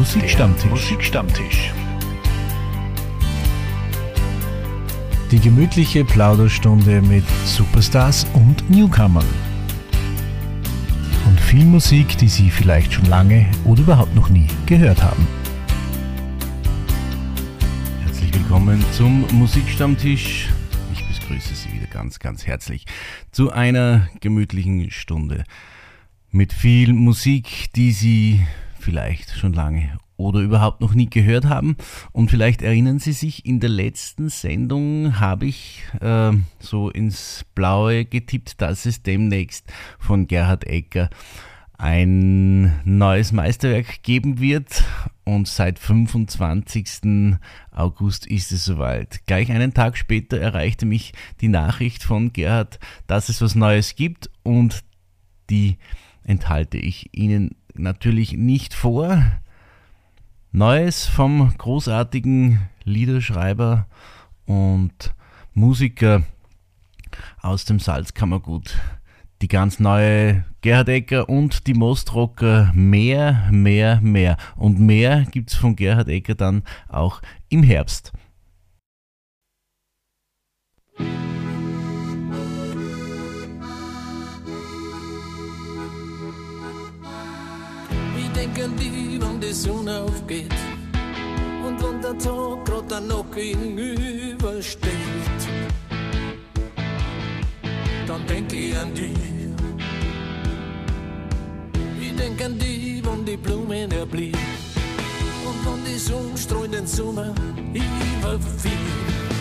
Musikstammtisch. Musikstammtisch. Die gemütliche Plauderstunde mit Superstars und Newcomern. Und viel Musik, die Sie vielleicht schon lange oder überhaupt noch nie gehört haben. Herzlich willkommen zum Musikstammtisch. Ich begrüße Sie wieder ganz, ganz herzlich zu einer gemütlichen Stunde mit viel Musik, die Sie vielleicht schon lange oder überhaupt noch nie gehört haben. Und vielleicht erinnern Sie sich, in der letzten Sendung habe ich äh, so ins Blaue getippt, dass es demnächst von Gerhard Ecker ein neues Meisterwerk geben wird. Und seit 25. August ist es soweit. Gleich einen Tag später erreichte mich die Nachricht von Gerhard, dass es was Neues gibt und die enthalte ich Ihnen natürlich nicht vor. Neues vom großartigen Liederschreiber und Musiker aus dem Salzkammergut. Die ganz neue Gerhard Ecker und die Mostrocker mehr, mehr, mehr. Und mehr gibt's von Gerhard Ecker dann auch im Herbst. Ich an die, wenn die Sonne aufgeht und wenn der Tag dann noch gegenübersteht. Dann denke ich an die. Ich denke an die, wenn die Blumen erblühen und wenn die Sonne strahlt den Sommer überfiel.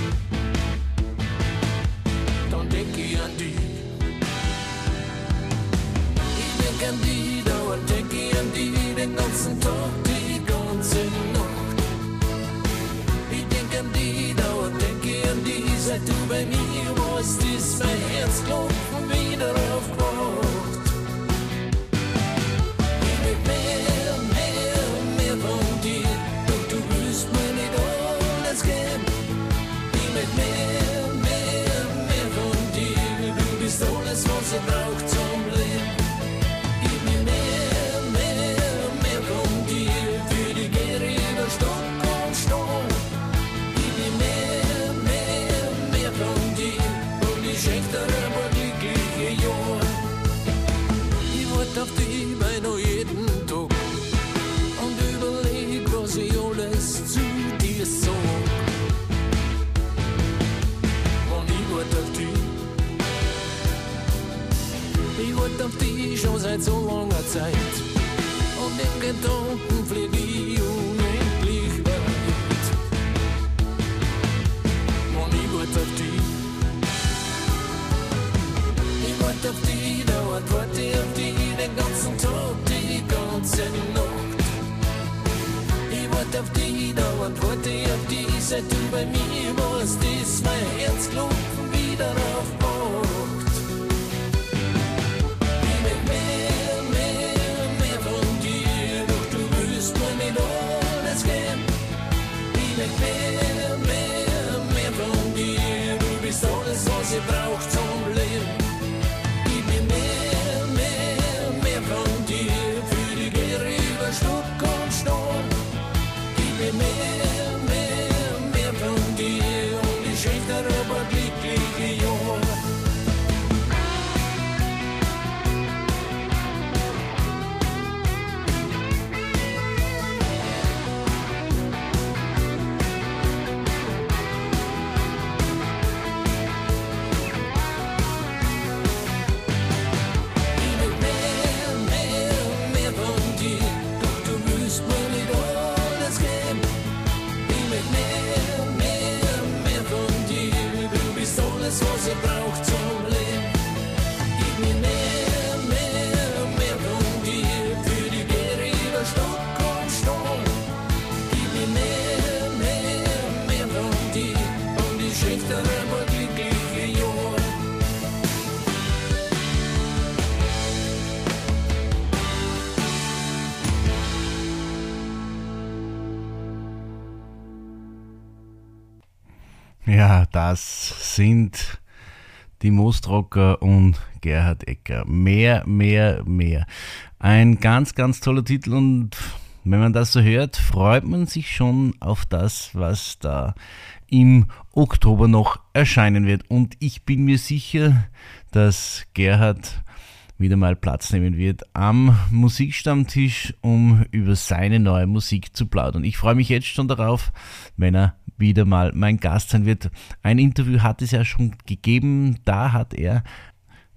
Seit so langer Zeit. Und in Gedanken flieg ich unendlich weit. Und ich wart auf dich. Ich wart auf dich, dauernd wart auf dich den ganzen Tag, die ganze Nacht. Ich wart auf dich, dauernd wart auf dich, seit du bei mir warst, ist mein Herzklopfen wieder aufgewacht. Ich sind die Mostrocker und Gerhard Ecker. Mehr, mehr, mehr. Ein ganz, ganz toller Titel und wenn man das so hört, freut man sich schon auf das, was da im Oktober noch erscheinen wird. Und ich bin mir sicher, dass Gerhard wieder mal Platz nehmen wird am Musikstammtisch, um über seine neue Musik zu plaudern. Ich freue mich jetzt schon darauf, wenn er wieder mal mein Gast sein wird. Ein Interview hat es ja schon gegeben, da hat er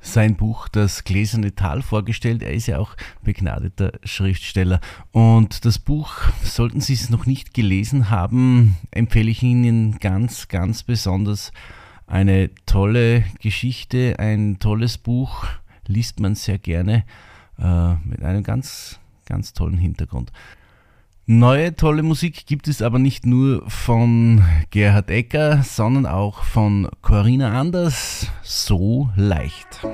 sein Buch Das gläserne Tal vorgestellt. Er ist ja auch begnadeter Schriftsteller. Und das Buch, sollten Sie es noch nicht gelesen haben, empfehle ich Ihnen ganz, ganz besonders. Eine tolle Geschichte, ein tolles Buch, liest man sehr gerne äh, mit einem ganz, ganz tollen Hintergrund. Neue tolle Musik gibt es aber nicht nur von Gerhard Ecker, sondern auch von Corinna Anders. So leicht.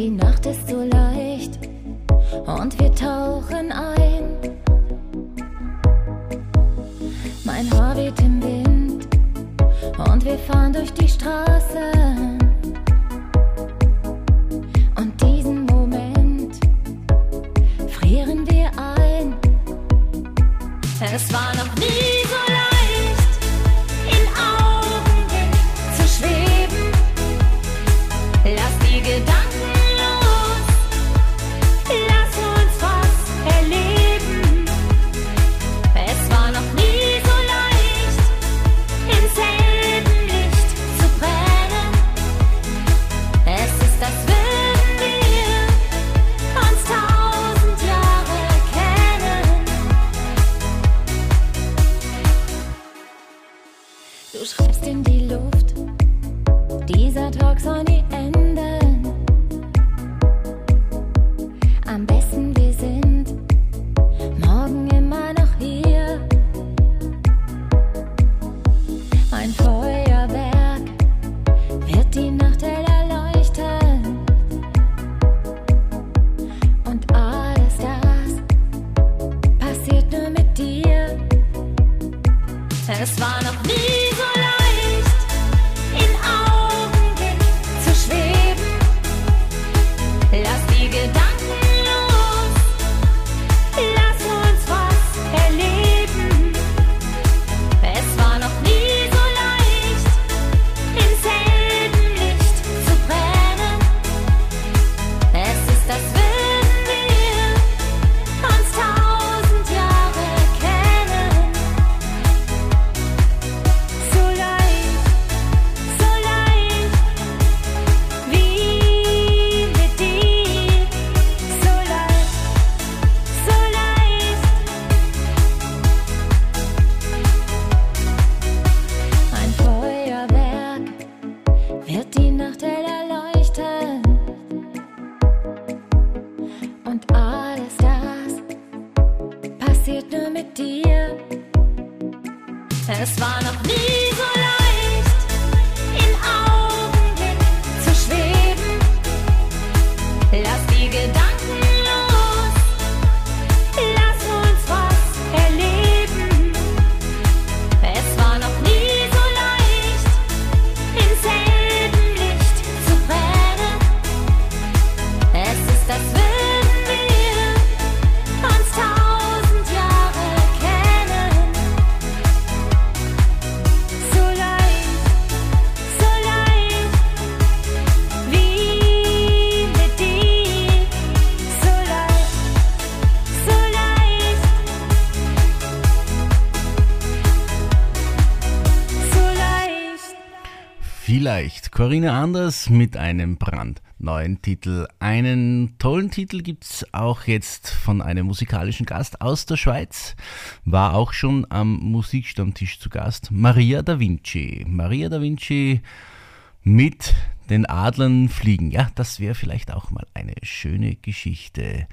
Die Nacht ist so leicht und wir tauchen ein. Mein Haar weht im Wind und wir fahren durch die Straße. Und diesen Moment frieren wir ein. Es war noch nie Es war noch nie Corinna Anders mit einem brandneuen Titel. Einen tollen Titel gibt's auch jetzt von einem musikalischen Gast aus der Schweiz. War auch schon am Musikstammtisch zu Gast. Maria da Vinci. Maria da Vinci mit den Adlern fliegen. Ja, das wäre vielleicht auch mal eine schöne Geschichte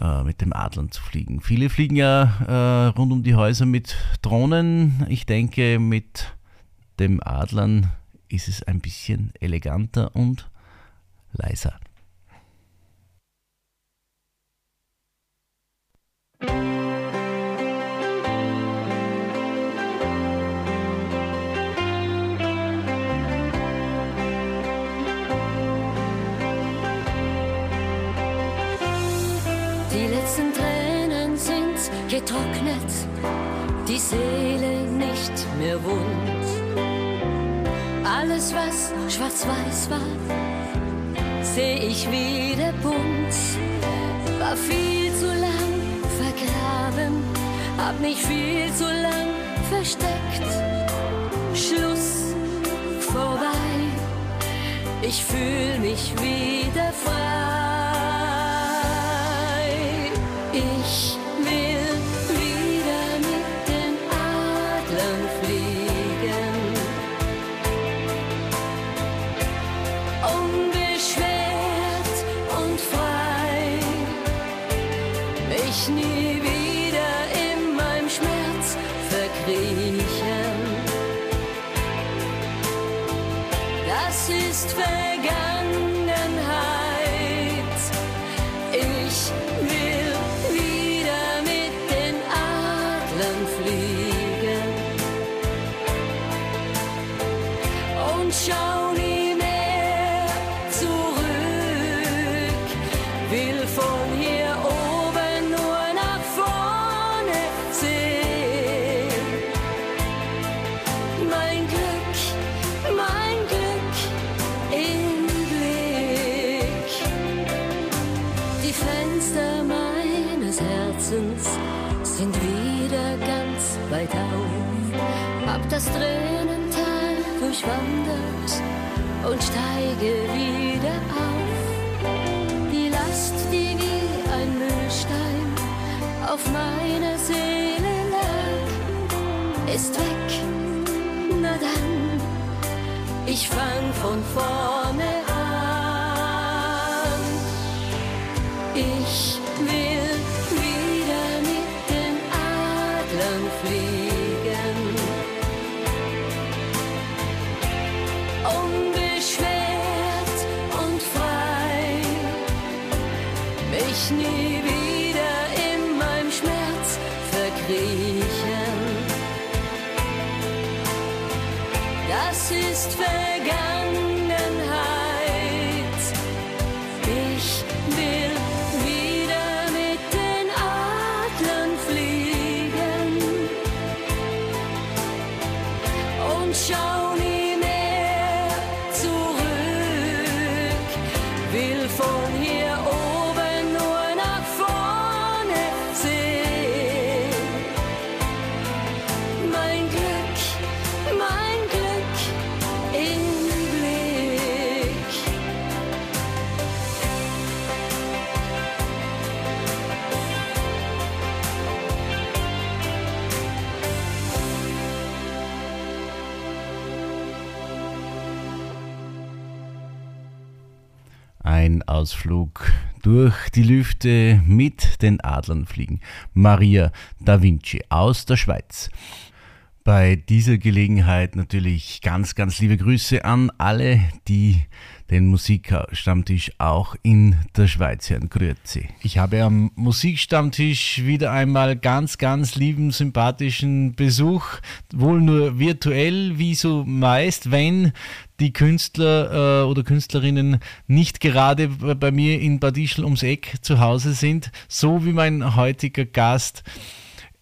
äh, mit dem Adlern zu fliegen. Viele fliegen ja äh, rund um die Häuser mit Drohnen. Ich denke, mit dem Adlern ist es ein bisschen eleganter und leiser. Die letzten Tränen sind getrocknet, die Seele nicht mehr wund. Alles, was schwarz-weiß war, seh ich wieder bunt. War viel zu lang vergraben, hab mich viel zu lang versteckt. Schluss vorbei, ich fühl mich wieder frei. Ich und schau nie mehr zurück. Will von hier oben nur nach vorne sehen. Mein Glück, mein Glück im Blick. Die Fenster meines Herzens sind wieder ganz weit auf. Hab das Tränental durchwandert und steige wieder auf. Die Last, die wie ein Müllstein auf meiner Seele lag, ist weg. Na dann, ich fang von vorne Ein Ausflug durch die Lüfte mit den Adlern fliegen. Maria da Vinci aus der Schweiz. Bei dieser Gelegenheit natürlich ganz, ganz liebe Grüße an alle, die den Musikstammtisch auch in der Schweiz hören. Grüezi. Ich habe am Musikstammtisch wieder einmal ganz, ganz lieben, sympathischen Besuch. Wohl nur virtuell, wie so meist, wenn die Künstler äh, oder Künstlerinnen nicht gerade bei mir in Bad Ischl ums Eck zu Hause sind, so wie mein heutiger Gast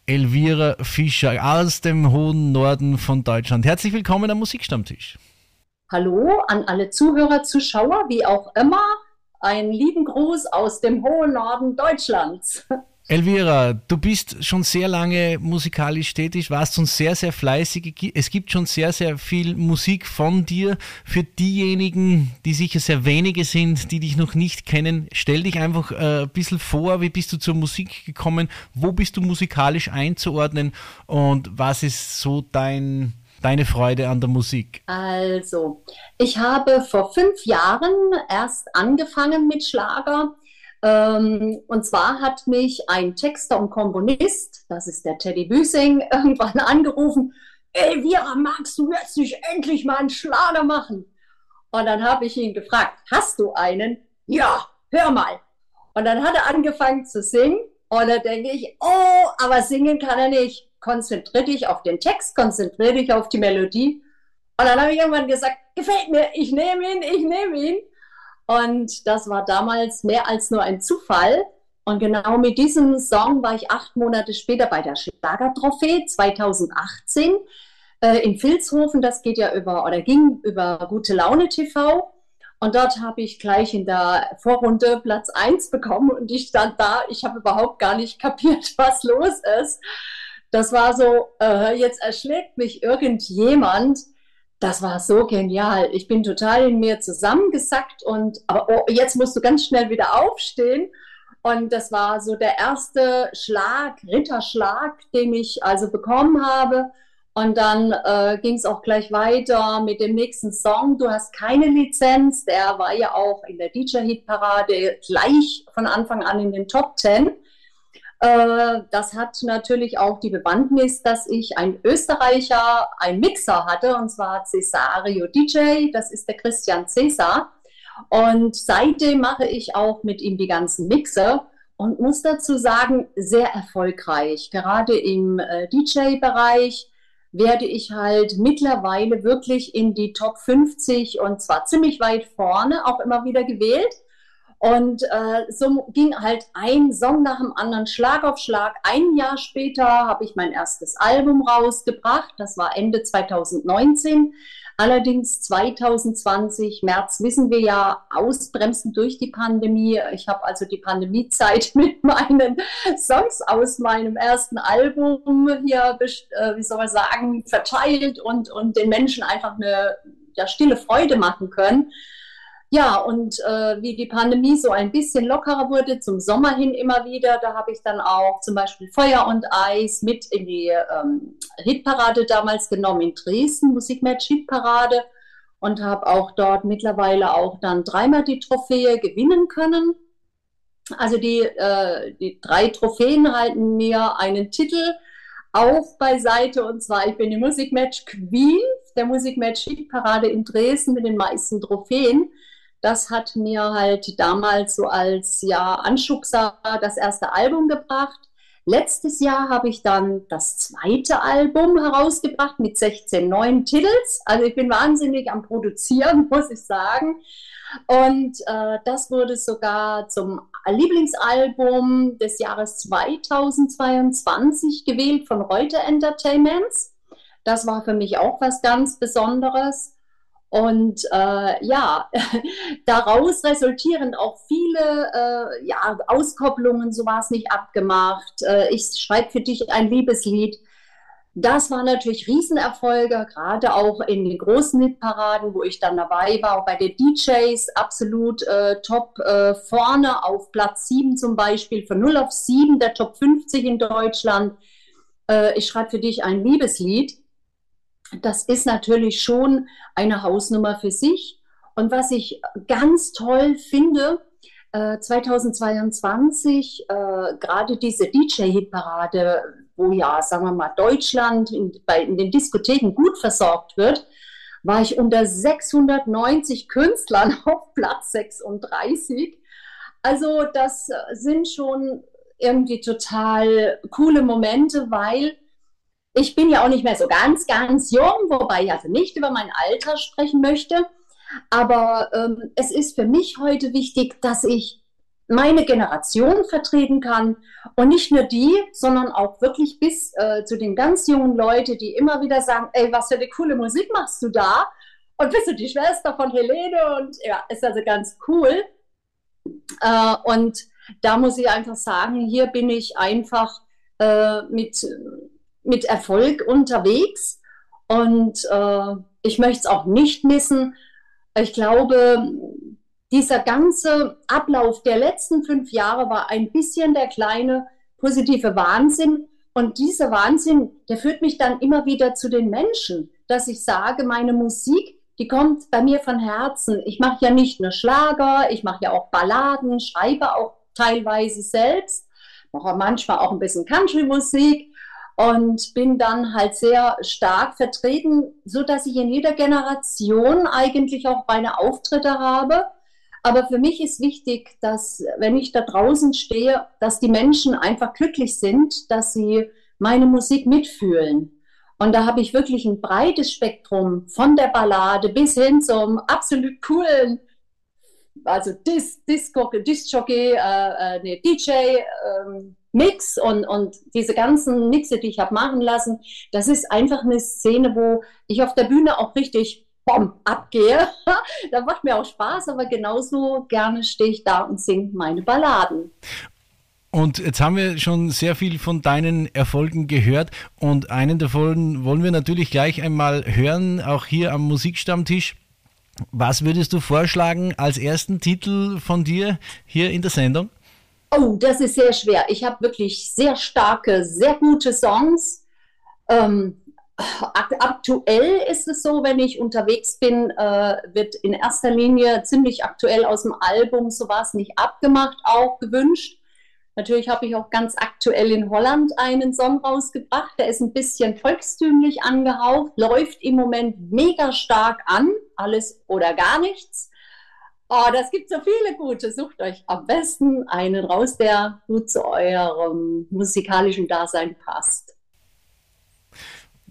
Elvira Fischer aus dem hohen Norden von Deutschland. Herzlich willkommen am Musikstammtisch. Hallo an alle Zuhörer, Zuschauer, wie auch immer. Einen lieben Gruß aus dem hohen Norden Deutschlands. Elvira, du bist schon sehr lange musikalisch tätig, warst schon sehr, sehr fleißig. Es gibt schon sehr, sehr viel Musik von dir. Für diejenigen, die sicher sehr wenige sind, die dich noch nicht kennen, stell dich einfach äh, ein bisschen vor, wie bist du zur Musik gekommen, wo bist du musikalisch einzuordnen und was ist so dein, deine Freude an der Musik? Also, ich habe vor fünf Jahren erst angefangen mit Schlager. Ähm, und zwar hat mich ein Texter und Komponist, das ist der Teddy Büsing, irgendwann angerufen. Elvira, magst du jetzt nicht endlich mal einen Schlager machen? Und dann habe ich ihn gefragt, hast du einen? Ja, hör mal. Und dann hat er angefangen zu singen. Und da denke ich, oh, aber singen kann er nicht. Konzentrier dich auf den Text, konzentrier dich auf die Melodie. Und dann habe ich irgendwann gesagt, gefällt mir, ich nehme ihn, ich nehme ihn. Und das war damals mehr als nur ein Zufall, Und genau mit diesem Song war ich acht Monate später bei der Schlagertrophäe 2018 äh, in Vilshofen. Das geht ja über oder ging über Gute Laune TV. Und dort habe ich gleich in der Vorrunde Platz 1 bekommen und ich stand da, ich habe überhaupt gar nicht kapiert, was los ist. Das war so, äh, jetzt erschlägt mich irgendjemand. Das war so genial. Ich bin total in mir zusammengesackt und aber oh, jetzt musst du ganz schnell wieder aufstehen. Und das war so der erste Schlag, Ritterschlag, den ich also bekommen habe. Und dann äh, ging es auch gleich weiter mit dem nächsten Song. Du hast keine Lizenz. Der war ja auch in der DJ-Hit-Parade gleich von Anfang an in den Top Ten. Äh, das hat natürlich auch die Bewandtnis, dass ich einen Österreicher, einen Mixer hatte, und zwar Cesario DJ. Das ist der Christian Cesar. Und seitdem mache ich auch mit ihm die ganzen Mixer und muss dazu sagen, sehr erfolgreich. Gerade im äh, DJ-Bereich werde ich halt mittlerweile wirklich in die Top 50 und zwar ziemlich weit vorne auch immer wieder gewählt. Und äh, so ging halt ein Song nach dem anderen, Schlag auf Schlag. Ein Jahr später habe ich mein erstes Album rausgebracht. Das war Ende 2019. Allerdings 2020, März, wissen wir ja, ausbremsen durch die Pandemie. Ich habe also die Pandemiezeit mit meinen Songs aus meinem ersten Album hier, äh, wie soll man sagen, verteilt und, und den Menschen einfach eine ja, stille Freude machen können. Ja, und äh, wie die Pandemie so ein bisschen lockerer wurde, zum Sommer hin immer wieder, da habe ich dann auch zum Beispiel Feuer und Eis mit in die ähm, Hitparade damals genommen in Dresden, Musikmatch Hitparade und habe auch dort mittlerweile auch dann dreimal die Trophäe gewinnen können. Also die, äh, die drei Trophäen halten mir einen Titel auf beiseite und zwar ich bin die Musikmatch Queen der Musikmatch Hitparade in Dresden mit den meisten Trophäen. Das hat mir halt damals so als ja, Anschubser das erste Album gebracht. Letztes Jahr habe ich dann das zweite Album herausgebracht mit 16 neuen Titels. Also ich bin wahnsinnig am Produzieren, muss ich sagen. Und äh, das wurde sogar zum Lieblingsalbum des Jahres 2022 gewählt von Reuter Entertainments. Das war für mich auch was ganz Besonderes. Und äh, ja, daraus resultieren auch viele äh, ja, Auskopplungen, so war es nicht abgemacht. Äh, ich schreibe für dich ein Liebeslied. Das waren natürlich Riesenerfolge, gerade auch in den großen Hitparaden, wo ich dann dabei war, auch bei den DJs absolut äh, top äh, vorne auf Platz 7 zum Beispiel, von 0 auf 7 der Top 50 in Deutschland. Äh, ich schreibe für dich ein Liebeslied das ist natürlich schon eine Hausnummer für sich. Und was ich ganz toll finde, 2022, äh, äh, gerade diese DJ-Hitparade, wo ja, sagen wir mal, Deutschland in, bei, in den Diskotheken gut versorgt wird, war ich unter 690 Künstlern auf Platz 36. Also das sind schon irgendwie total coole Momente, weil ich bin ja auch nicht mehr so ganz, ganz jung, wobei ich also nicht über mein Alter sprechen möchte. Aber ähm, es ist für mich heute wichtig, dass ich meine Generation vertreten kann und nicht nur die, sondern auch wirklich bis äh, zu den ganz jungen Leuten, die immer wieder sagen, ey, was für eine coole Musik machst du da? Und bist du die Schwester von Helene? Und ja, ist also ganz cool. Äh, und da muss ich einfach sagen, hier bin ich einfach äh, mit mit Erfolg unterwegs und äh, ich möchte es auch nicht missen. Ich glaube, dieser ganze Ablauf der letzten fünf Jahre war ein bisschen der kleine positive Wahnsinn. Und dieser Wahnsinn, der führt mich dann immer wieder zu den Menschen, dass ich sage, meine Musik, die kommt bei mir von Herzen. Ich mache ja nicht nur Schlager, ich mache ja auch Balladen, schreibe auch teilweise selbst, mache manchmal auch ein bisschen Country-Musik und bin dann halt sehr stark vertreten, so dass ich in jeder Generation eigentlich auch meine Auftritte habe. Aber für mich ist wichtig, dass wenn ich da draußen stehe, dass die Menschen einfach glücklich sind, dass sie meine Musik mitfühlen. Und da habe ich wirklich ein breites Spektrum von der Ballade bis hin zum absolut coolen also Dis, Disco, Disc-Jockey, äh, äh, nee, DJ, ähm, Mix und, und diese ganzen Mixe, die ich habe machen lassen, das ist einfach eine Szene, wo ich auf der Bühne auch richtig bom, abgehe. da macht mir auch Spaß, aber genauso gerne stehe ich da und singe meine Balladen. Und jetzt haben wir schon sehr viel von deinen Erfolgen gehört und einen davon wollen wir natürlich gleich einmal hören, auch hier am Musikstammtisch. Was würdest du vorschlagen als ersten Titel von dir hier in der Sendung? Oh, das ist sehr schwer. Ich habe wirklich sehr starke, sehr gute Songs. Ähm, aktuell ist es so, wenn ich unterwegs bin, äh, wird in erster Linie ziemlich aktuell aus dem Album sowas nicht abgemacht, auch gewünscht. Natürlich habe ich auch ganz aktuell in Holland einen Song rausgebracht, der ist ein bisschen volkstümlich angehaucht, läuft im Moment mega stark an, alles oder gar nichts. Oh, das gibt so viele gute. Sucht euch am besten einen raus, der gut zu eurem musikalischen Dasein passt.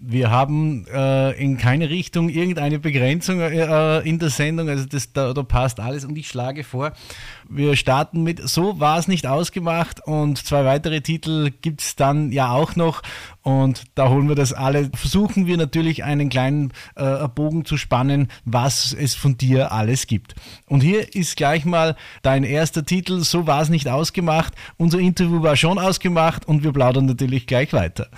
Wir haben äh, in keine Richtung irgendeine Begrenzung äh, in der Sendung, also das, da, da, passt alles und ich schlage vor, wir starten mit So war es nicht ausgemacht und zwei weitere Titel gibt es dann ja auch noch und da holen wir das alle, versuchen wir natürlich einen kleinen äh, Bogen zu spannen, was es von dir alles gibt. Und hier ist gleich mal dein erster Titel, So war es nicht ausgemacht, unser Interview war schon ausgemacht und wir plaudern natürlich gleich weiter.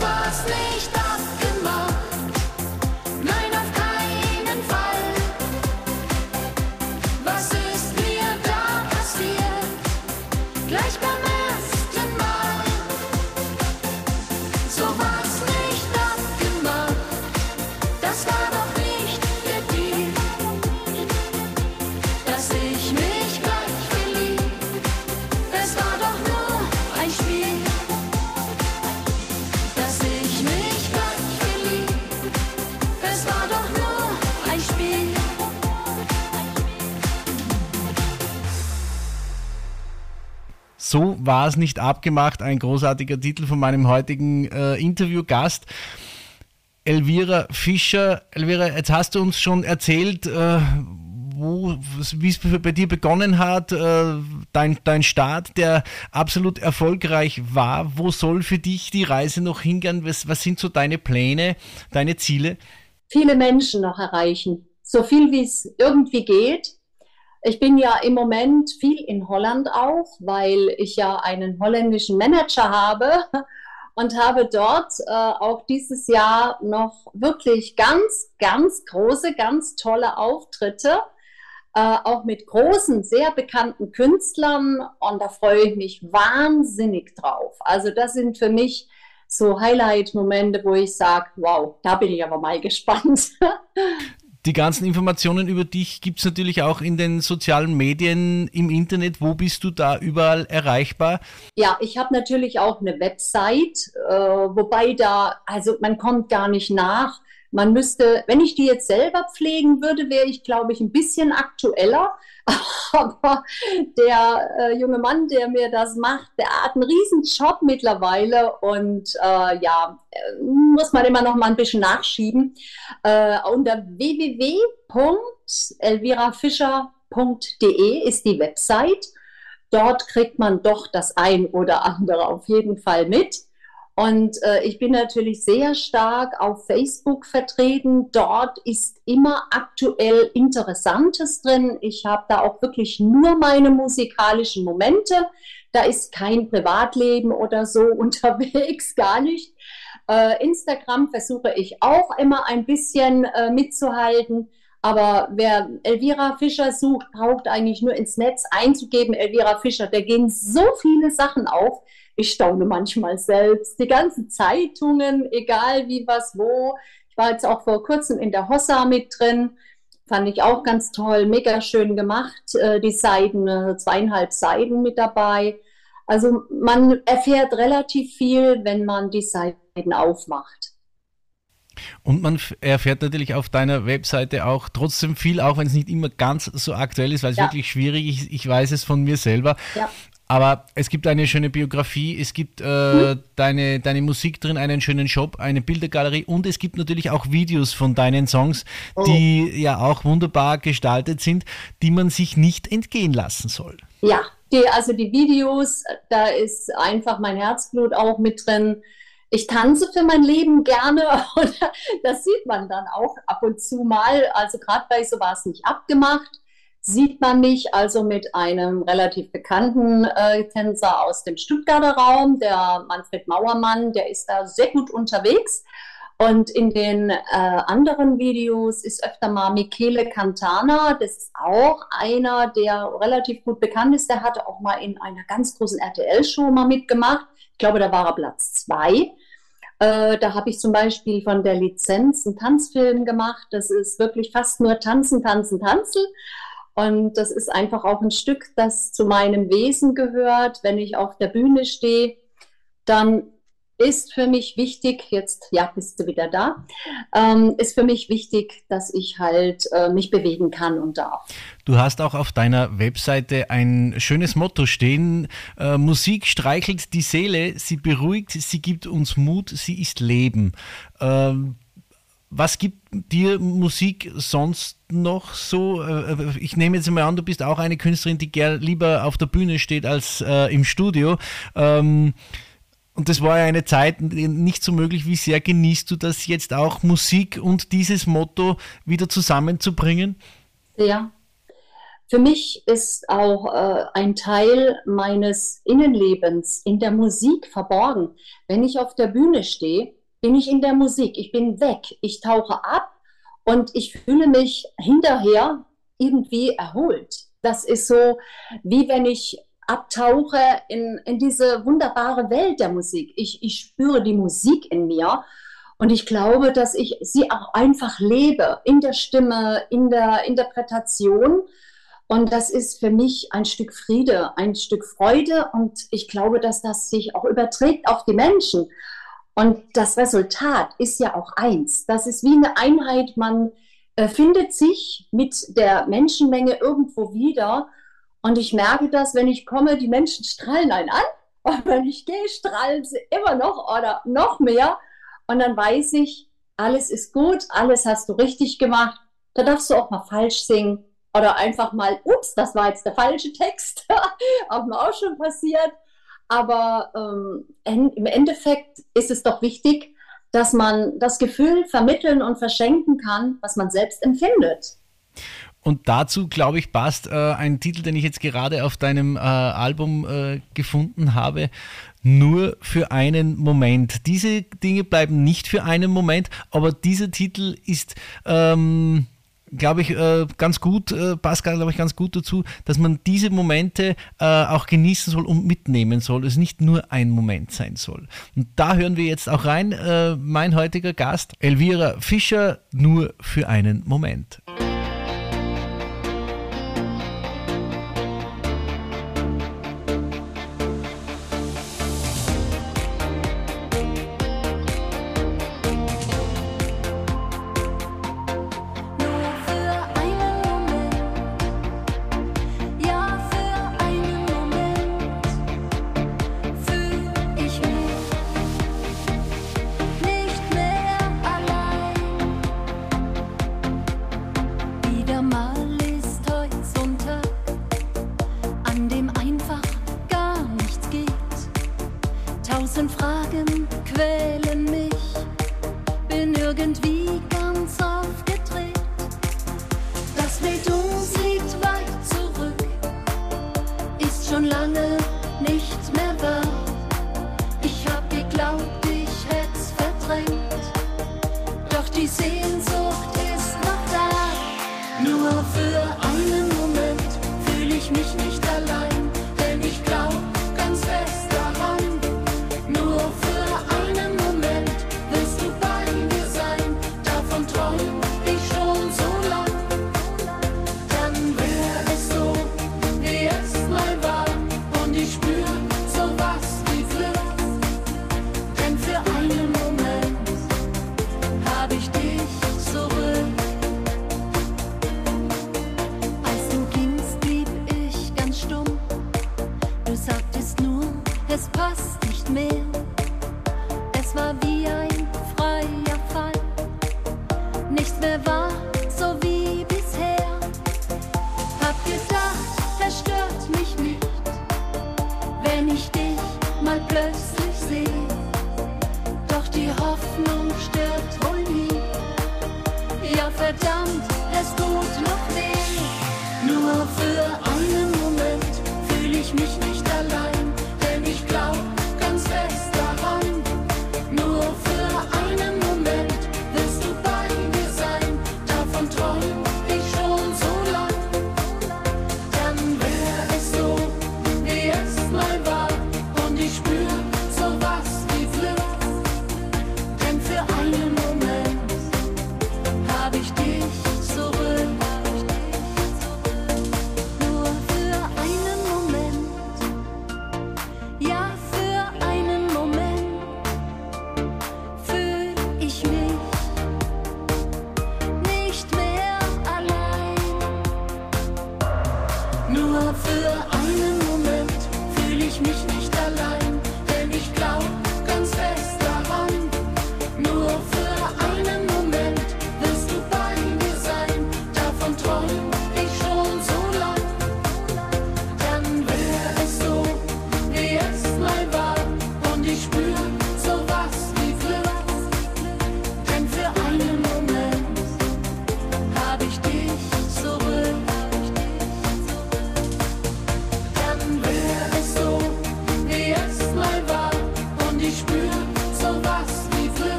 warst nicht da. War es nicht abgemacht, ein großartiger Titel von meinem heutigen äh, Interviewgast. Elvira Fischer. Elvira, jetzt hast du uns schon erzählt, äh, wie es bei dir begonnen hat, äh, dein, dein Start, der absolut erfolgreich war. Wo soll für dich die Reise noch hingehen? Was, was sind so deine Pläne, deine Ziele? Viele Menschen noch erreichen, so viel wie es irgendwie geht. Ich bin ja im Moment viel in Holland auch, weil ich ja einen holländischen Manager habe und habe dort äh, auch dieses Jahr noch wirklich ganz, ganz große, ganz tolle Auftritte, äh, auch mit großen, sehr bekannten Künstlern und da freue ich mich wahnsinnig drauf. Also das sind für mich so Highlight-Momente, wo ich sage, wow, da bin ich aber mal gespannt. Die ganzen Informationen über dich gibt es natürlich auch in den sozialen Medien im Internet. Wo bist du da überall erreichbar? Ja, ich habe natürlich auch eine Website, äh, wobei da, also man kommt gar nicht nach. Man müsste, wenn ich die jetzt selber pflegen würde, wäre ich, glaube ich, ein bisschen aktueller. Aber der äh, junge Mann, der mir das macht, der hat einen riesen Job mittlerweile und äh, ja, äh, muss man immer noch mal ein bisschen nachschieben. Äh, unter www.elvirafischer.de ist die Website. Dort kriegt man doch das ein oder andere auf jeden Fall mit. Und äh, ich bin natürlich sehr stark auf Facebook vertreten. Dort ist immer aktuell Interessantes drin. Ich habe da auch wirklich nur meine musikalischen Momente. Da ist kein Privatleben oder so unterwegs, gar nicht. Äh, Instagram versuche ich auch immer ein bisschen äh, mitzuhalten. Aber wer Elvira Fischer sucht, braucht eigentlich nur ins Netz einzugeben, Elvira Fischer. Da gehen so viele Sachen auf ich staune manchmal selbst. Die ganzen Zeitungen, egal wie, was, wo. Ich war jetzt auch vor kurzem in der Hossa mit drin. Fand ich auch ganz toll, mega schön gemacht. Äh, die Seiten, äh, zweieinhalb Seiten mit dabei. Also man erfährt relativ viel, wenn man die Seiten aufmacht. Und man erfährt natürlich auf deiner Webseite auch trotzdem viel, auch wenn es nicht immer ganz so aktuell ist, weil es ja. wirklich schwierig ist. Ich weiß es von mir selber. Ja. Aber es gibt eine schöne Biografie, es gibt äh, hm? deine, deine Musik drin, einen schönen Shop, eine Bildergalerie und es gibt natürlich auch Videos von deinen Songs, oh. die ja auch wunderbar gestaltet sind, die man sich nicht entgehen lassen soll. Ja, die, also die Videos, da ist einfach mein Herzblut auch mit drin. Ich tanze für mein Leben gerne und das sieht man dann auch ab und zu mal. Also gerade bei so war es nicht abgemacht sieht man mich also mit einem relativ bekannten äh, Tänzer aus dem Stuttgarter Raum, der Manfred Mauermann, der ist da sehr gut unterwegs. Und in den äh, anderen Videos ist öfter mal Michele Cantana, das ist auch einer, der relativ gut bekannt ist. Der hatte auch mal in einer ganz großen RTL-Show mal mitgemacht. Ich glaube, da war er Platz zwei. Äh, da habe ich zum Beispiel von der Lizenz einen Tanzfilm gemacht. Das ist wirklich fast nur Tanzen, Tanzen, Tanzen. Und das ist einfach auch ein Stück, das zu meinem Wesen gehört. Wenn ich auf der Bühne stehe, dann ist für mich wichtig, jetzt, ja, bist du wieder da, ähm, ist für mich wichtig, dass ich halt äh, mich bewegen kann und darf. Du hast auch auf deiner Webseite ein schönes Motto stehen. Äh, Musik streichelt die Seele, sie beruhigt, sie gibt uns Mut, sie ist Leben. Ähm, was gibt dir Musik sonst noch so? Äh, ich nehme jetzt mal an, du bist auch eine Künstlerin, die gern lieber auf der Bühne steht als äh, im Studio. Ähm, und das war ja eine Zeit nicht so möglich. Wie sehr genießt du das jetzt auch, Musik und dieses Motto wieder zusammenzubringen? Ja. Für mich ist auch äh, ein Teil meines Innenlebens in der Musik verborgen. Wenn ich auf der Bühne stehe, bin ich in der Musik. Ich bin weg. Ich tauche ab und ich fühle mich hinterher irgendwie erholt. Das ist so, wie wenn ich abtauche in, in diese wunderbare Welt der Musik. Ich, ich spüre die Musik in mir und ich glaube, dass ich sie auch einfach lebe, in der Stimme, in der Interpretation. Und das ist für mich ein Stück Friede, ein Stück Freude. Und ich glaube, dass das sich auch überträgt auf die Menschen. Und das Resultat ist ja auch eins. Das ist wie eine Einheit. Man äh, findet sich mit der Menschenmenge irgendwo wieder Und ich merke das, wenn ich komme, die Menschen strahlen einen an. Und wenn ich gehe, strahlen sie immer noch oder noch mehr. Und dann weiß ich, alles ist gut, alles hast du richtig gemacht. Da darfst du auch mal falsch singen oder einfach mal, ups, das war jetzt der falsche Text. auch mir auch schon passiert. Aber ähm, im Endeffekt ist es doch wichtig, dass man das Gefühl vermitteln und verschenken kann, was man selbst empfindet. Und dazu, glaube ich, passt äh, ein Titel, den ich jetzt gerade auf deinem äh, Album äh, gefunden habe. Nur für einen Moment. Diese Dinge bleiben nicht für einen Moment, aber dieser Titel ist ähm, glaube ich, äh, ganz gut, äh, passt, glaube ich, ganz gut dazu, dass man diese Momente äh, auch genießen soll und mitnehmen soll. Es nicht nur ein Moment sein soll. Und da hören wir jetzt auch rein. Äh, mein heutiger Gast, Elvira Fischer, nur für einen Moment. Schon lange nicht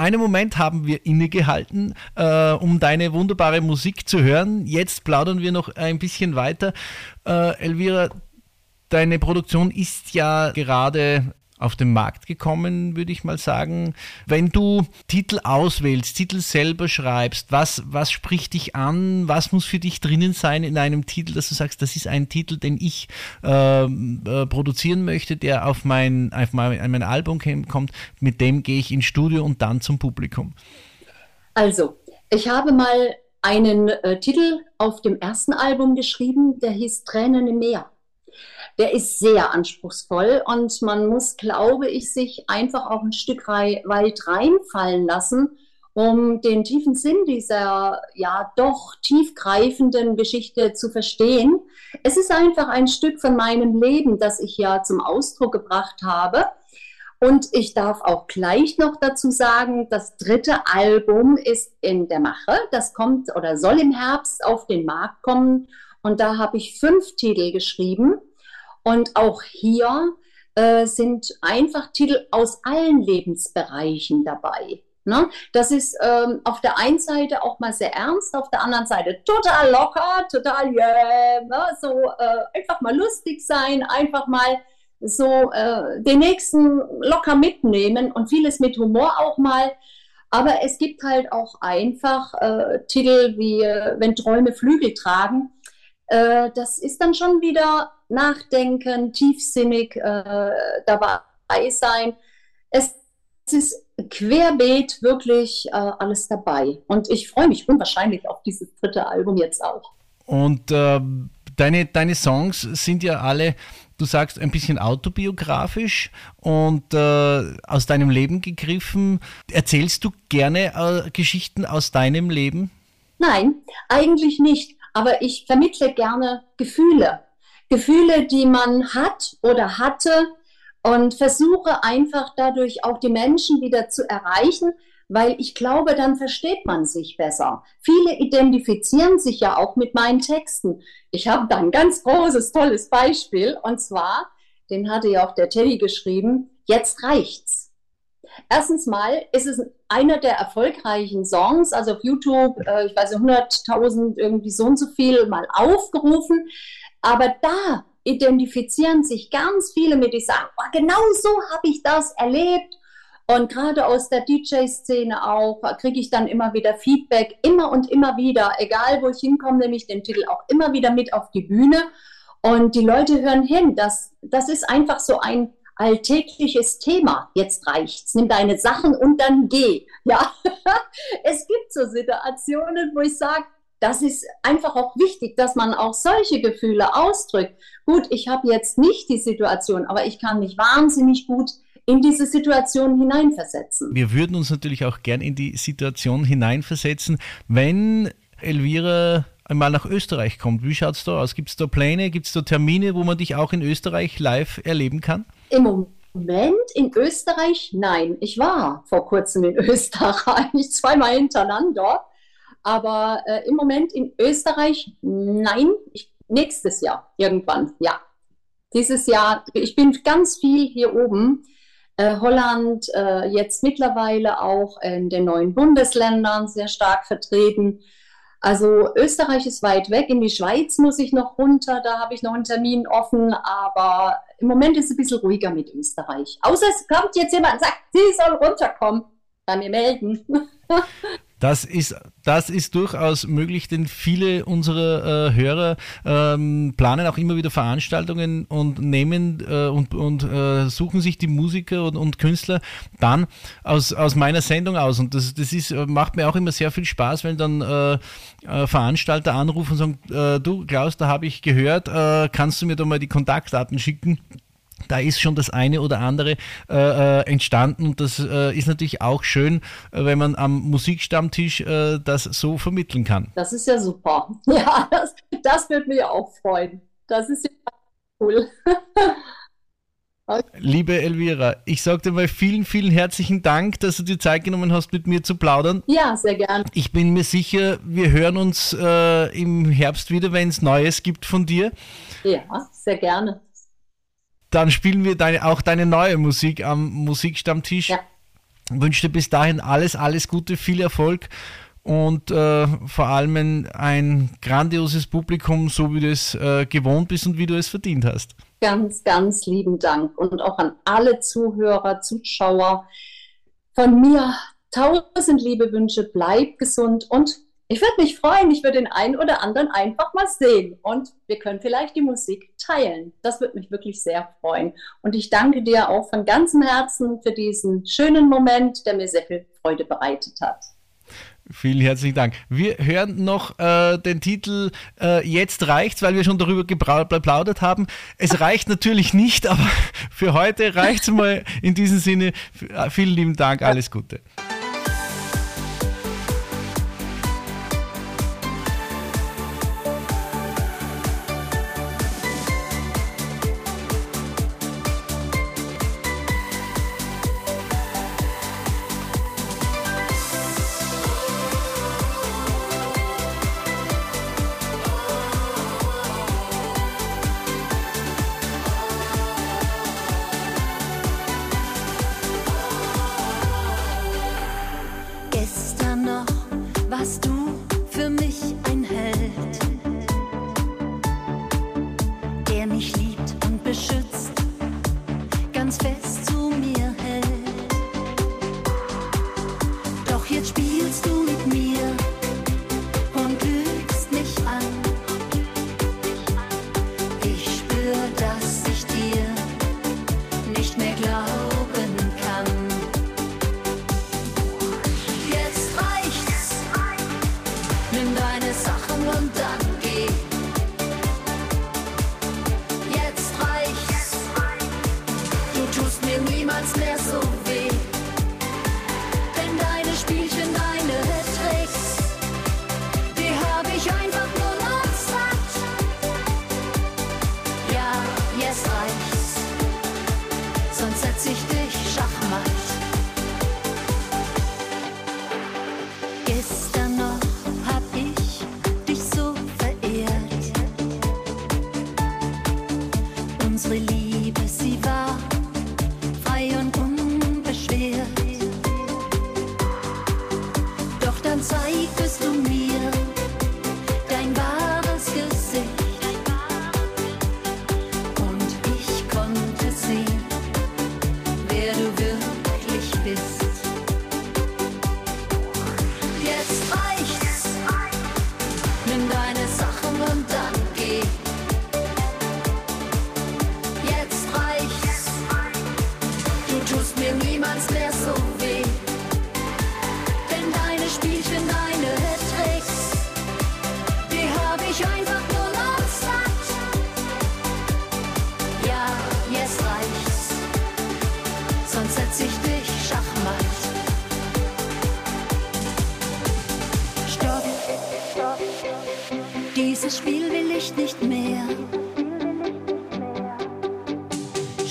Für einen Moment haben wir innegehalten, äh, um deine wunderbare Musik zu hören. Jetzt plaudern wir noch ein bisschen weiter. Äh, Elvira, deine Produktion ist ja gerade auf den Markt gekommen, würde ich mal sagen. Wenn du Titel auswählst, Titel selber schreibst, was, was spricht dich an? Was muss für dich drinnen sein in einem Titel, dass du sagst, das ist ein Titel, den ich äh, äh, produzieren möchte, der auf mein, auf mein, mein Album kommt, mit dem gehe ich ins Studio und dann zum Publikum? Also, ich habe mal einen äh, Titel auf dem ersten Album geschrieben, der hieß Tränen im Meer. Der ist sehr anspruchsvoll und man muss, glaube ich, sich einfach auch ein Stück weit reinfallen lassen, um den tiefen Sinn dieser ja doch tiefgreifenden Geschichte zu verstehen. Es ist einfach ein Stück von meinem Leben, das ich ja zum Ausdruck gebracht habe. Und ich darf auch gleich noch dazu sagen, das dritte Album ist in der Mache. Das kommt oder soll im Herbst auf den Markt kommen. Und da habe ich fünf Titel geschrieben. Und auch hier äh, sind einfach Titel aus allen Lebensbereichen dabei. Ne? Das ist ähm, auf der einen Seite auch mal sehr ernst, auf der anderen Seite total locker, total yeah, ne? so äh, einfach mal lustig sein, einfach mal so äh, den nächsten locker mitnehmen und vieles mit Humor auch mal. Aber es gibt halt auch einfach äh, Titel wie äh, Wenn Träume Flügel tragen. Äh, das ist dann schon wieder Nachdenken, tiefsinnig äh, dabei sein. Es, es ist querbeet wirklich äh, alles dabei. Und ich freue mich unwahrscheinlich auf dieses dritte Album jetzt auch. Und ähm, deine, deine Songs sind ja alle Du sagst ein bisschen autobiografisch und äh, aus deinem Leben gegriffen. Erzählst du gerne äh, Geschichten aus deinem Leben? Nein, eigentlich nicht. Aber ich vermittle gerne Gefühle. Gefühle, die man hat oder hatte und versuche einfach dadurch auch die Menschen wieder zu erreichen, weil ich glaube, dann versteht man sich besser. Viele identifizieren sich ja auch mit meinen Texten. Ich habe da ein ganz großes, tolles Beispiel und zwar, den hatte ja auch der Teddy geschrieben, jetzt reicht's. Erstens mal ist es einer der erfolgreichen Songs, also auf YouTube, äh, ich weiß nicht, 100.000 irgendwie so und so viel mal aufgerufen, aber da identifizieren sich ganz viele mit, die sagen, oh, genau so habe ich das erlebt und gerade aus der DJ-Szene auch kriege ich dann immer wieder Feedback, immer und immer wieder, egal wo ich hinkomme, nehme ich den Titel auch immer wieder mit auf die Bühne. Und die Leute hören hin. Das, das ist einfach so ein alltägliches Thema. Jetzt reicht's. Nimm deine Sachen und dann geh. Ja, es gibt so Situationen, wo ich sage, das ist einfach auch wichtig, dass man auch solche Gefühle ausdrückt. Gut, ich habe jetzt nicht die Situation, aber ich kann mich wahnsinnig gut in diese Situation hineinversetzen. Wir würden uns natürlich auch gern in die Situation hineinversetzen, wenn Elvira einmal nach Österreich kommt. Wie schaut es da aus? Gibt es da Pläne, gibt es da Termine, wo man dich auch in Österreich live erleben kann? Im Moment in Österreich, nein. Ich war vor kurzem in Österreich, zweimal hintereinander. Aber äh, im Moment in Österreich, nein. Ich, nächstes Jahr irgendwann, ja. Dieses Jahr, ich bin ganz viel hier oben äh, Holland äh, jetzt mittlerweile auch in den neuen Bundesländern sehr stark vertreten. Also Österreich ist weit weg, in die Schweiz muss ich noch runter, da habe ich noch einen Termin offen, aber im Moment ist es ein bisschen ruhiger mit Österreich. Außer es kommt jetzt jemand und sagt, sie soll runterkommen, bei mir melden. Das ist, das ist durchaus möglich, denn viele unserer äh, Hörer ähm, planen auch immer wieder Veranstaltungen und nehmen äh, und, und äh, suchen sich die Musiker und, und, Künstler dann aus, aus meiner Sendung aus. Und das, das ist, macht mir auch immer sehr viel Spaß, wenn dann äh, äh, Veranstalter anrufen und sagen, äh, du Klaus, da habe ich gehört, kannst du mir da mal die Kontaktdaten schicken? Da ist schon das eine oder andere äh, äh, entstanden und das äh, ist natürlich auch schön, äh, wenn man am Musikstammtisch äh, das so vermitteln kann. Das ist ja super. Ja, das, das wird mich auch freuen. Das ist ja cool. Liebe Elvira, ich sage dir mal vielen, vielen herzlichen Dank, dass du dir Zeit genommen hast, mit mir zu plaudern. Ja, sehr gerne. Ich bin mir sicher, wir hören uns äh, im Herbst wieder, wenn es Neues gibt von dir. Ja, sehr gerne dann spielen wir deine, auch deine neue Musik am Musikstammtisch. Ja. Wünsche dir bis dahin alles, alles Gute, viel Erfolg und äh, vor allem ein, grandioses Publikum, so wie du es äh, gewohnt bist und wie du es verdient hast. ganz, ganz lieben Dank und auch an alle Zuhörer, Zuschauer. Von mir tausend liebe Wünsche, bleib gesund und ich würde mich freuen, ich würde den einen oder anderen einfach mal sehen und wir können vielleicht die Musik teilen. Das würde mich wirklich sehr freuen. Und ich danke dir auch von ganzem Herzen für diesen schönen Moment, der mir sehr viel Freude bereitet hat. Vielen herzlichen Dank. Wir hören noch äh, den Titel äh, Jetzt reicht's, weil wir schon darüber geplaudert haben. Es reicht natürlich nicht, aber für heute reicht's mal in diesem Sinne. Vielen lieben Dank, alles Gute.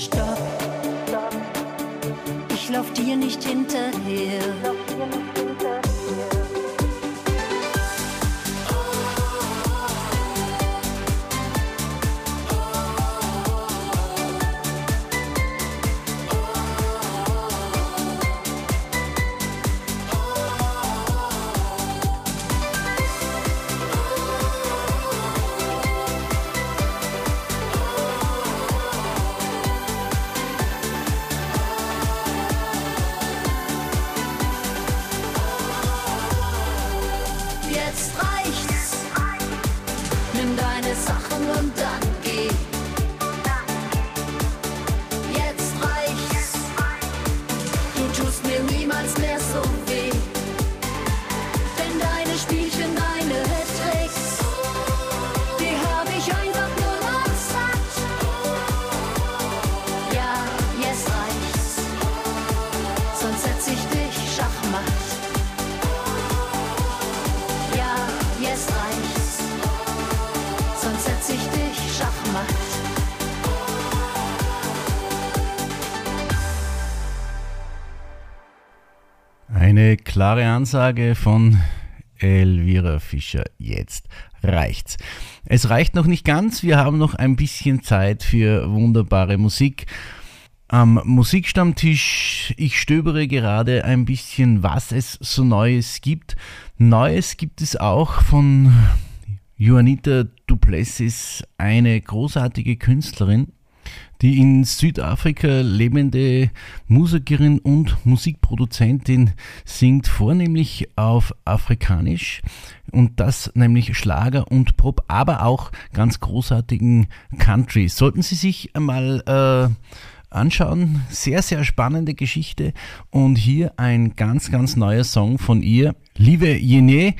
Stopp. Ich lauf dir nicht hinterher. Klare Ansage von Elvira Fischer. Jetzt reicht's. Es reicht noch nicht ganz. Wir haben noch ein bisschen Zeit für wunderbare Musik. Am Musikstammtisch, ich stöbere gerade ein bisschen, was es so Neues gibt. Neues gibt es auch von Juanita Duplessis, eine großartige Künstlerin. Die in Südafrika lebende Musikerin und Musikproduzentin singt vornehmlich auf Afrikanisch und das nämlich Schlager und Pop, aber auch ganz großartigen Country. Sollten Sie sich einmal äh, anschauen. Sehr, sehr spannende Geschichte und hier ein ganz, ganz neuer Song von ihr. Liebe Jene,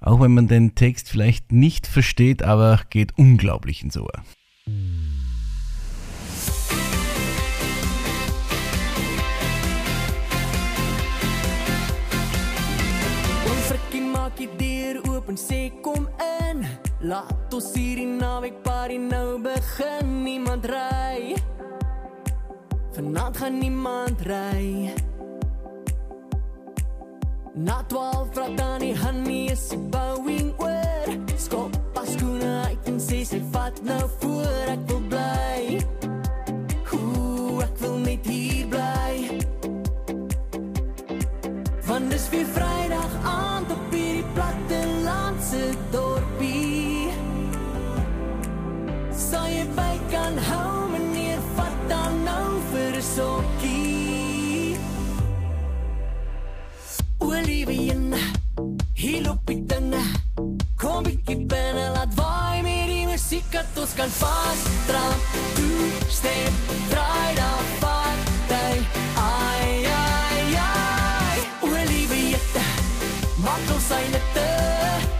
auch wenn man den Text vielleicht nicht versteht, aber geht unglaublich ins Ohr. Ons die deur oop en sê kom in. Laat ons hierdie naweek party nou begin. Niemand ry. Vanaand gaan niemand ry. Na 12 vraat dan die honey is die bouwing oor. Skop pas skoene uit en sê sy vat nou voor. Ek wil bly. Oeh, ek wil net hier bly. Want dis weer Vrydag aand op se dorpi Sá ég bækan há menn ég fatta ná fyrir sóki Olivien, hil upp í denne Kom ekki bene, la dvaj mér í musikk að þú skal fastra Du stef, dræra, fastra syne te.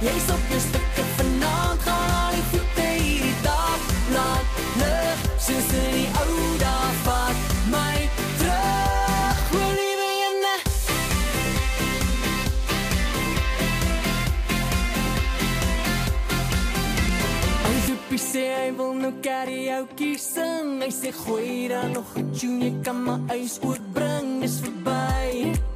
Jy's op jou stukke vanaand gaan al die voete hierdie dag laat lig. Soos in die ou dae vat my terug. Olivia, Hy doopie sê hy wil nou karaoke sing. Hy sê gooi dan nog 'n tune, jy kan my eis ook bring. Dis verby. Hoe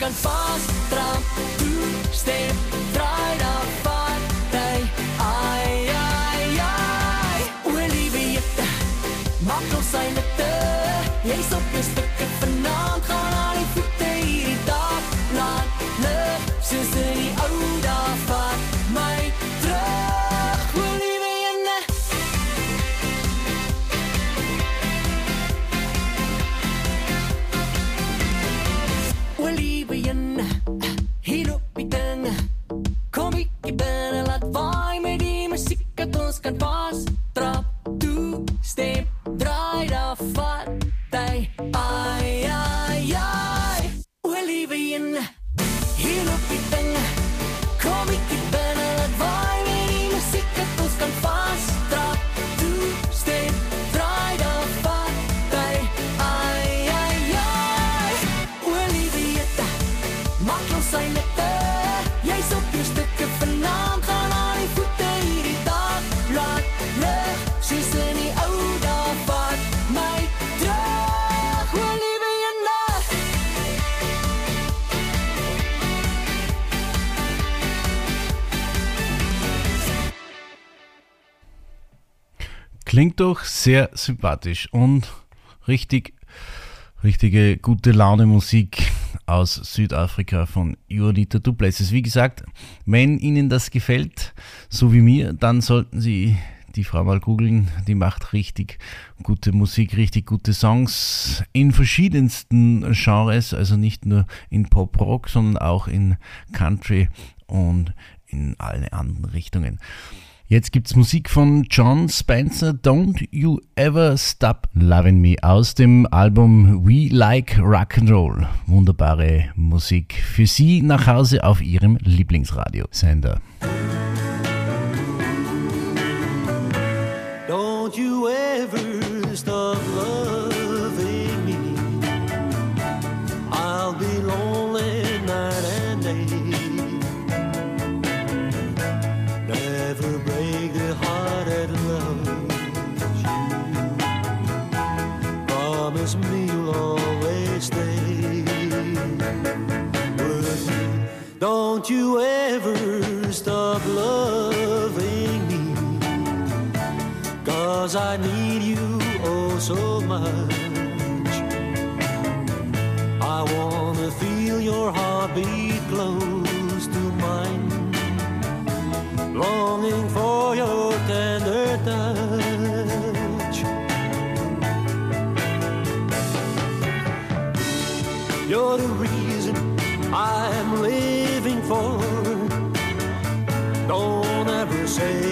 kan fast trapp, du steg Klingt doch sehr sympathisch und richtig, richtige gute Laune Musik aus Südafrika von Juanita Duplessis. Wie gesagt, wenn Ihnen das gefällt, so wie mir, dann sollten Sie die Frau mal googeln. Die macht richtig gute Musik, richtig gute Songs in verschiedensten Genres, also nicht nur in Pop-Rock, sondern auch in Country und in alle anderen Richtungen. Jetzt gibt's Musik von John Spencer, Don't You Ever Stop Loving Me aus dem Album We Like Rock'n'Roll. Wunderbare Musik für Sie nach Hause auf Ihrem Lieblingsradiosender. Cause I need you oh so much. I wanna feel your heartbeat close to mine. Longing for your tender touch. You're the reason I'm living for. Don't ever say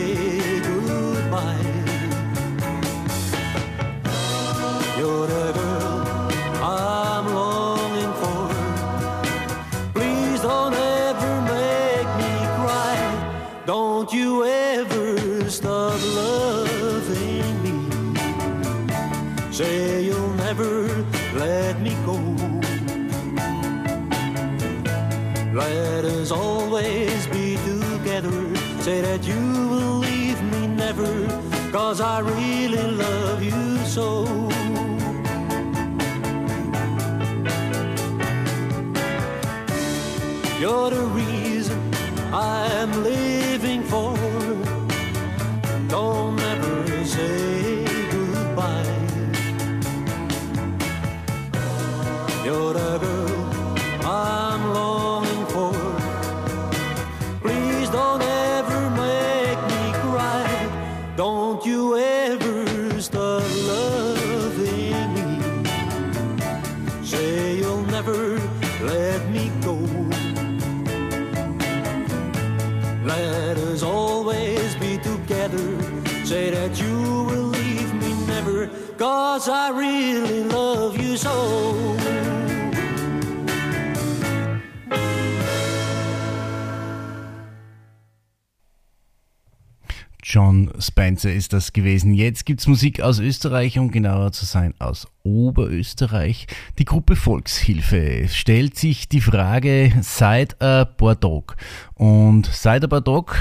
Spencer ist das gewesen. Jetzt gibt's Musik aus Österreich, um genauer zu sein, aus Oberösterreich. Die Gruppe Volkshilfe stellt sich die Frage seit a Bordeaux. Und seit a Bordeaux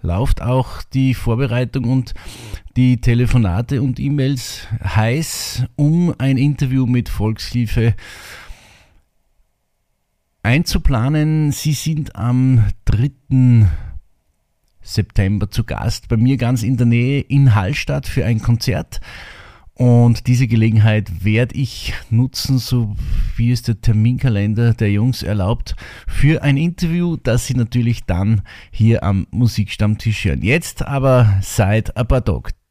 läuft auch die Vorbereitung und die Telefonate und E-Mails heiß, um ein Interview mit Volkshilfe einzuplanen. Sie sind am 3. September zu Gast bei mir ganz in der Nähe in Hallstatt für ein Konzert. Und diese Gelegenheit werde ich nutzen, so wie es der Terminkalender der Jungs erlaubt, für ein Interview, das Sie natürlich dann hier am Musikstammtisch hören. Jetzt aber seit Abadok. Schon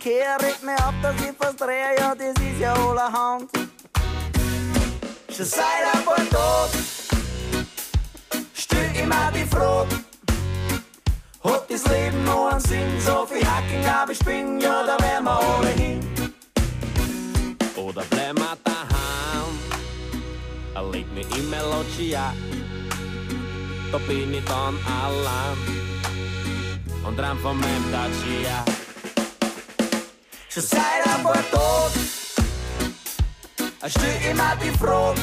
Reiseverkehr regt mir ab, dass ich fast drehe, ja, das ist ja allerhand. Schon seit ein paar Tagen stell ich mir die Frage, hat das Leben noch einen Sinn? So viel Hacking, aber ich bin, ja, da wären wir alle hin. Oder bleib mal daheim, er legt mir in Melodia, da bin ich dann allein und rein von meinem Dacia. Schon seit ein paar Tagen stell ich mir die Frage,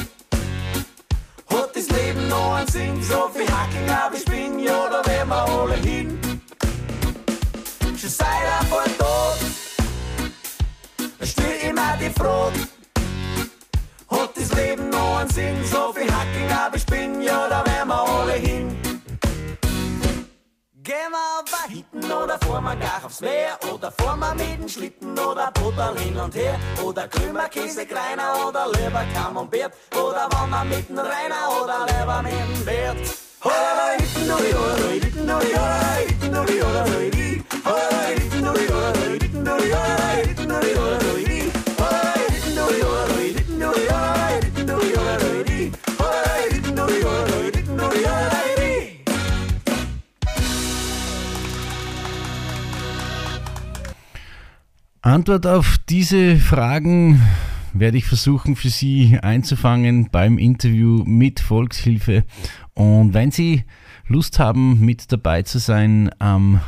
hat das Leben noch einen Sinn? So viel Hacking, aber ich bin, ja, da wären wir alle hin. Schon seit ein paar Tagen stell ich mir die Frage, hat das Leben noch einen Sinn? So viel Hacking, aber ich bin, ja, gehen wir auf ein Hitten oder fahren wir gar aufs Meer oder fahren wir mit dem Schlitten oder Butter hin und her oder Krümmer, Käse, Kleiner oder lieber Camembert oder wir mit dem Rainer oder lieber mit dem Bert. Hola, hitten, uri, uri, hitten, uri, uri, hitten, uri, uri, Hola, hitten, uri, uri, hitten, uri, uri, hitten, uri, uri, Antwort auf diese Fragen werde ich versuchen für Sie einzufangen beim Interview mit Volkshilfe. Und wenn Sie Lust haben, mit dabei zu sein am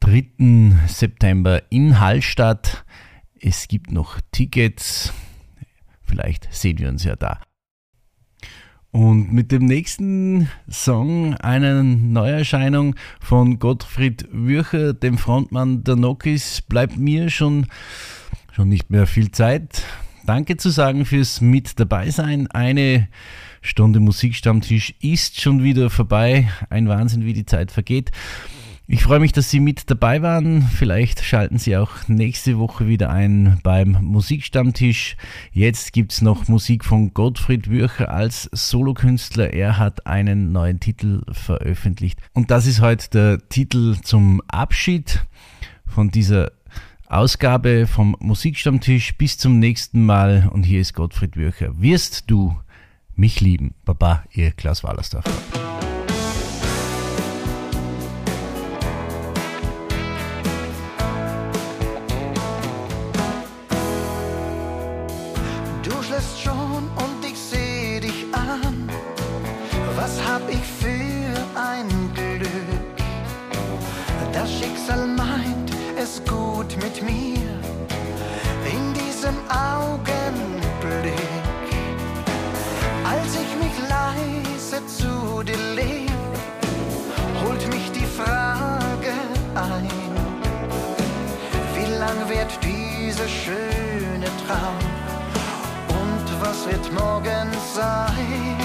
3. September in Hallstatt, es gibt noch Tickets. Vielleicht sehen wir uns ja da. Und mit dem nächsten Song eine Neuerscheinung von Gottfried Würcher, dem Frontmann der Nokis, bleibt mir schon, schon nicht mehr viel Zeit. Danke zu sagen fürs Mit dabei sein. Eine Stunde Musikstammtisch ist schon wieder vorbei. Ein Wahnsinn, wie die Zeit vergeht. Ich freue mich, dass Sie mit dabei waren. Vielleicht schalten Sie auch nächste Woche wieder ein beim Musikstammtisch. Jetzt gibt es noch Musik von Gottfried Würcher als Solokünstler. Er hat einen neuen Titel veröffentlicht. Und das ist heute der Titel zum Abschied von dieser Ausgabe vom Musikstammtisch. Bis zum nächsten Mal. Und hier ist Gottfried Würcher. Wirst du mich lieben? Baba, Ihr Klaus Wallersdorfer. Was wird